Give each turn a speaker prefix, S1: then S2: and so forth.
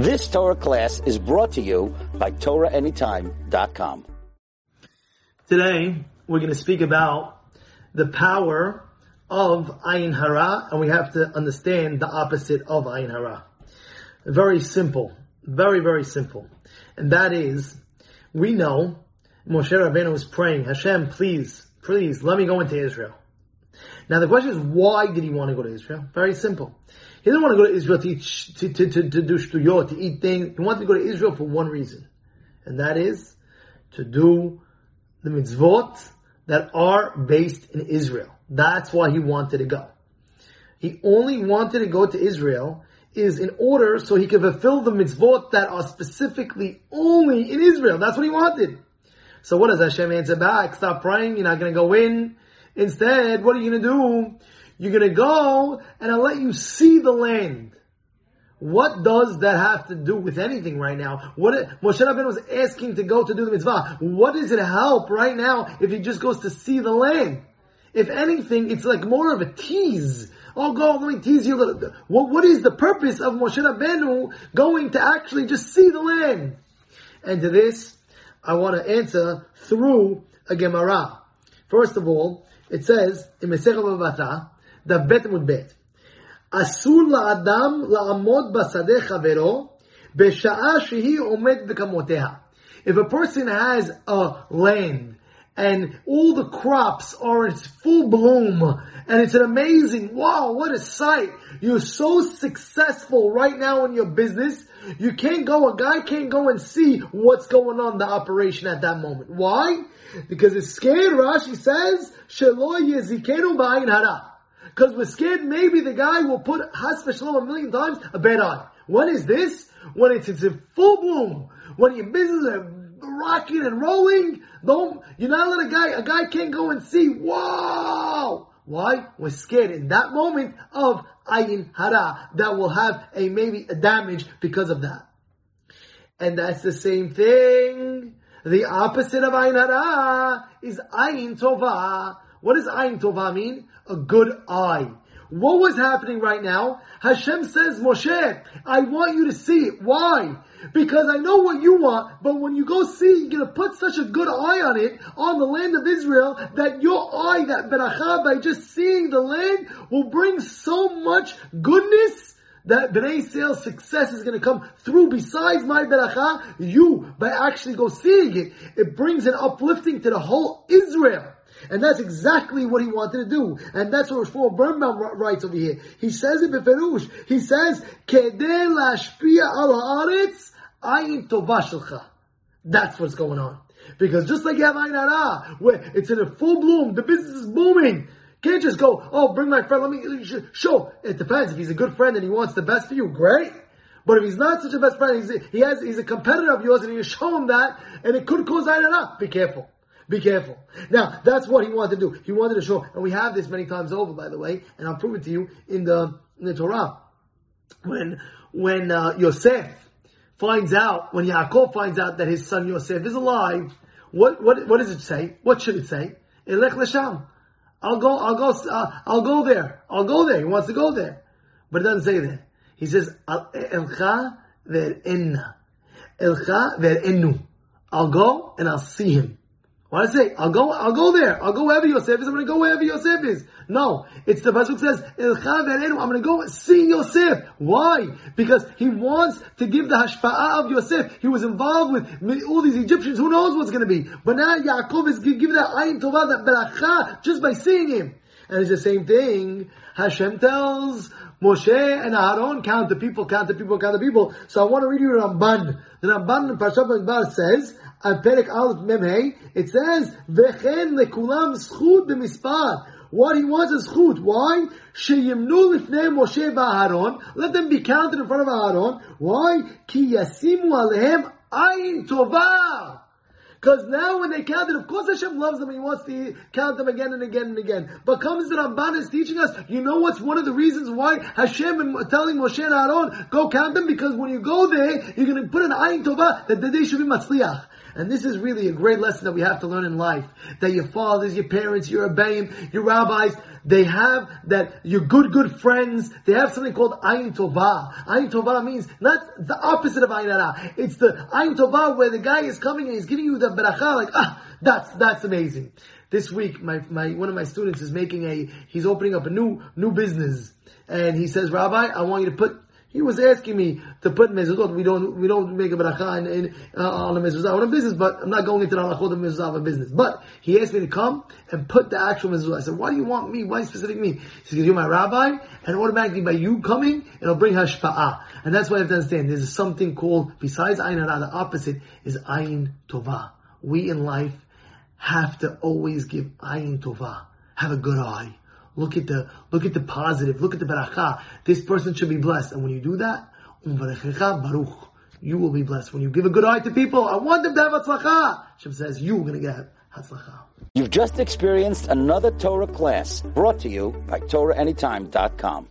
S1: This Torah class is brought to you by TorahAnytime.com.
S2: Today, we're going to speak about the power of Ayin Hara, and we have to understand the opposite of Ayin Hara. Very simple. Very, very simple. And that is, we know Moshe Rabbeinu was praying, Hashem, please, please, let me go into Israel. Now the question is, why did he want to go to Israel? Very simple. He didn't want to go to Israel to, eat, to, to, to, to do shtuyot, to eat things. He wanted to go to Israel for one reason. And that is to do the mitzvot that are based in Israel. That's why he wanted to go. He only wanted to go to Israel is in order so he could fulfill the mitzvot that are specifically only in Israel. That's what he wanted. So what does Hashem answer back? Stop praying, you're not gonna go in. Instead, what are you gonna do? You're gonna go and I'll let you see the land. What does that have to do with anything right now? What Moshe Rabbeinu was asking to go to do the mitzvah. What does it help right now if he just goes to see the land? If anything, it's like more of a tease. Oh, go, let me tease you a little. What, what is the purpose of Moshe Rabbeinu going to actually just see the land? And to this, I want to answer through a Gemara. First of all, it says in Mesech Bava Batra, the Bet Mud Bet, אסור לאדם לעמוד בשדה חברו בשעה שהיא עומד בכמותיה. If a person has a land and all the crops are in full bloom and it's an amazing, wow, what a sight. You're so successful right now in your business. You can't go, a guy can't go and see what's going on the operation at that moment. Why? Because it's scared, Rashi says, Shelo yezikenu ba'ayin hara. Because we're scared maybe the guy will put Has Shalom a million times a bad eye. When is this? When it's, it's in full bloom. When your business is rocking and rolling. Don't, you're not let a guy, a guy can't go and see, wow! Why? We're scared in that moment of ayin hara that will have a maybe a damage because of that. And that's the same thing. The opposite of ayin hara is ayin tova. What does ayin tova mean? A good eye. What was happening right now? Hashem says, Moshe, I want you to see it. Why? Because I know what you want, but when you go see, you're gonna put such a good eye on it, on the land of Israel, that your eye, that beracha, by just seeing the land, will bring so much goodness that Bnei Israel's success is going to come through besides my beracha, you, by actually go seeing it, it brings an uplifting to the whole Israel. And that's exactly what he wanted to do. And that's what Shmuel Birnbaum writes over here. He says it beferush. He says, Kedeh lashpia al haaretz ayin tova shelcha. That's what's going on. Because just like you have Ayin Hara, where it's in a full bloom, the business is booming. Can't just go, oh, bring my friend, let me show. It depends. If he's a good friend and he wants the best for you, great. But if he's not such a best friend, he's, he has, he's a competitor of yours and you show him that, and it could cause Ayin Hara, be careful. Be careful. Now, that's what he wanted to do. He wanted to show, and we have this many times over, by the way, and I'll prove it to you in the, in the Torah. When, when, uh, Yosef finds out, when Yaakov finds out that his son Yosef is alive, what, what, what does it say? What should it say? Elech Lesham. I'll go, I'll go, uh, I'll go there. I'll go there. He wants to go there. But it doesn't say that. He says, Elcha. Elcha. I'll go and I'll see him. What I say? I'll go, I'll go there. I'll go wherever Yosef is. I'm going to go wherever Yosef is. No. It's the Pasuk says, I'm going to go see Yosef. Why? Because he wants to give the hashpa'ah of Yosef. He was involved with all these Egyptians. Who knows what's going to be? But now Yaakov is give that ayin tovah, that beracha, just by seeing him. And it's the same thing. Hashem tells Moshe and Aaron, count the people, count the people, count the people. So I want to read you Ramban. The Ramban in Parashat says, on Perek Aleph Memhei, it says, V'chen lekulam schut b'mispar. What he wants is schut. Why? Sheyimnu lifnei Moshe v'Aaron. Let them be counted in front of Aaron. Why? Ki yasimu alehem ayin tova. Because now when they count it, of course Hashem loves them He wants to count them again and again and again. But comes the Ramban is teaching us, you know what's one of the reasons why Hashem is telling Moshe and Aaron, go count them? Because when you go there, you're going to put an ayin tova that the day should be matzliach. And this is really a great lesson that we have to learn in life. That your fathers, your parents, your abayim, your rabbis, they have that your good, good friends, they have something called Ayin Tova. Ayin Tova means not the opposite of Ayin. It's the Ayin Tova where the guy is coming and he's giving you the like, ah, that's, that's amazing. This week, my, my, one of my students is making a, he's opening up a new, new business. And he says, Rabbi, I want you to put he was asking me to put mezuzot. We don't we don't make a beracha in, in, uh, on a mezuzah on a business, but I'm not going into the halachot of mezuzah of a business. But he asked me to come and put the actual mezuzah. I said, why do you want me? Why specific me? He said, because you're my rabbi, and automatically by you coming, it'll bring hashpa'ah. And that's why I have to understand. There's something called besides ayin. The opposite is ayin tova. We in life have to always give ayin tova. Have a good eye. Look at the look at the positive. Look at the beracha. This person should be blessed. And when you do that, um baruch, you will be blessed. When you give a good eye to people, I want them to have hatzlacha. Hashem says you're going to get hatzlacha.
S1: You've just experienced another Torah class brought to you by TorahAnytime.com.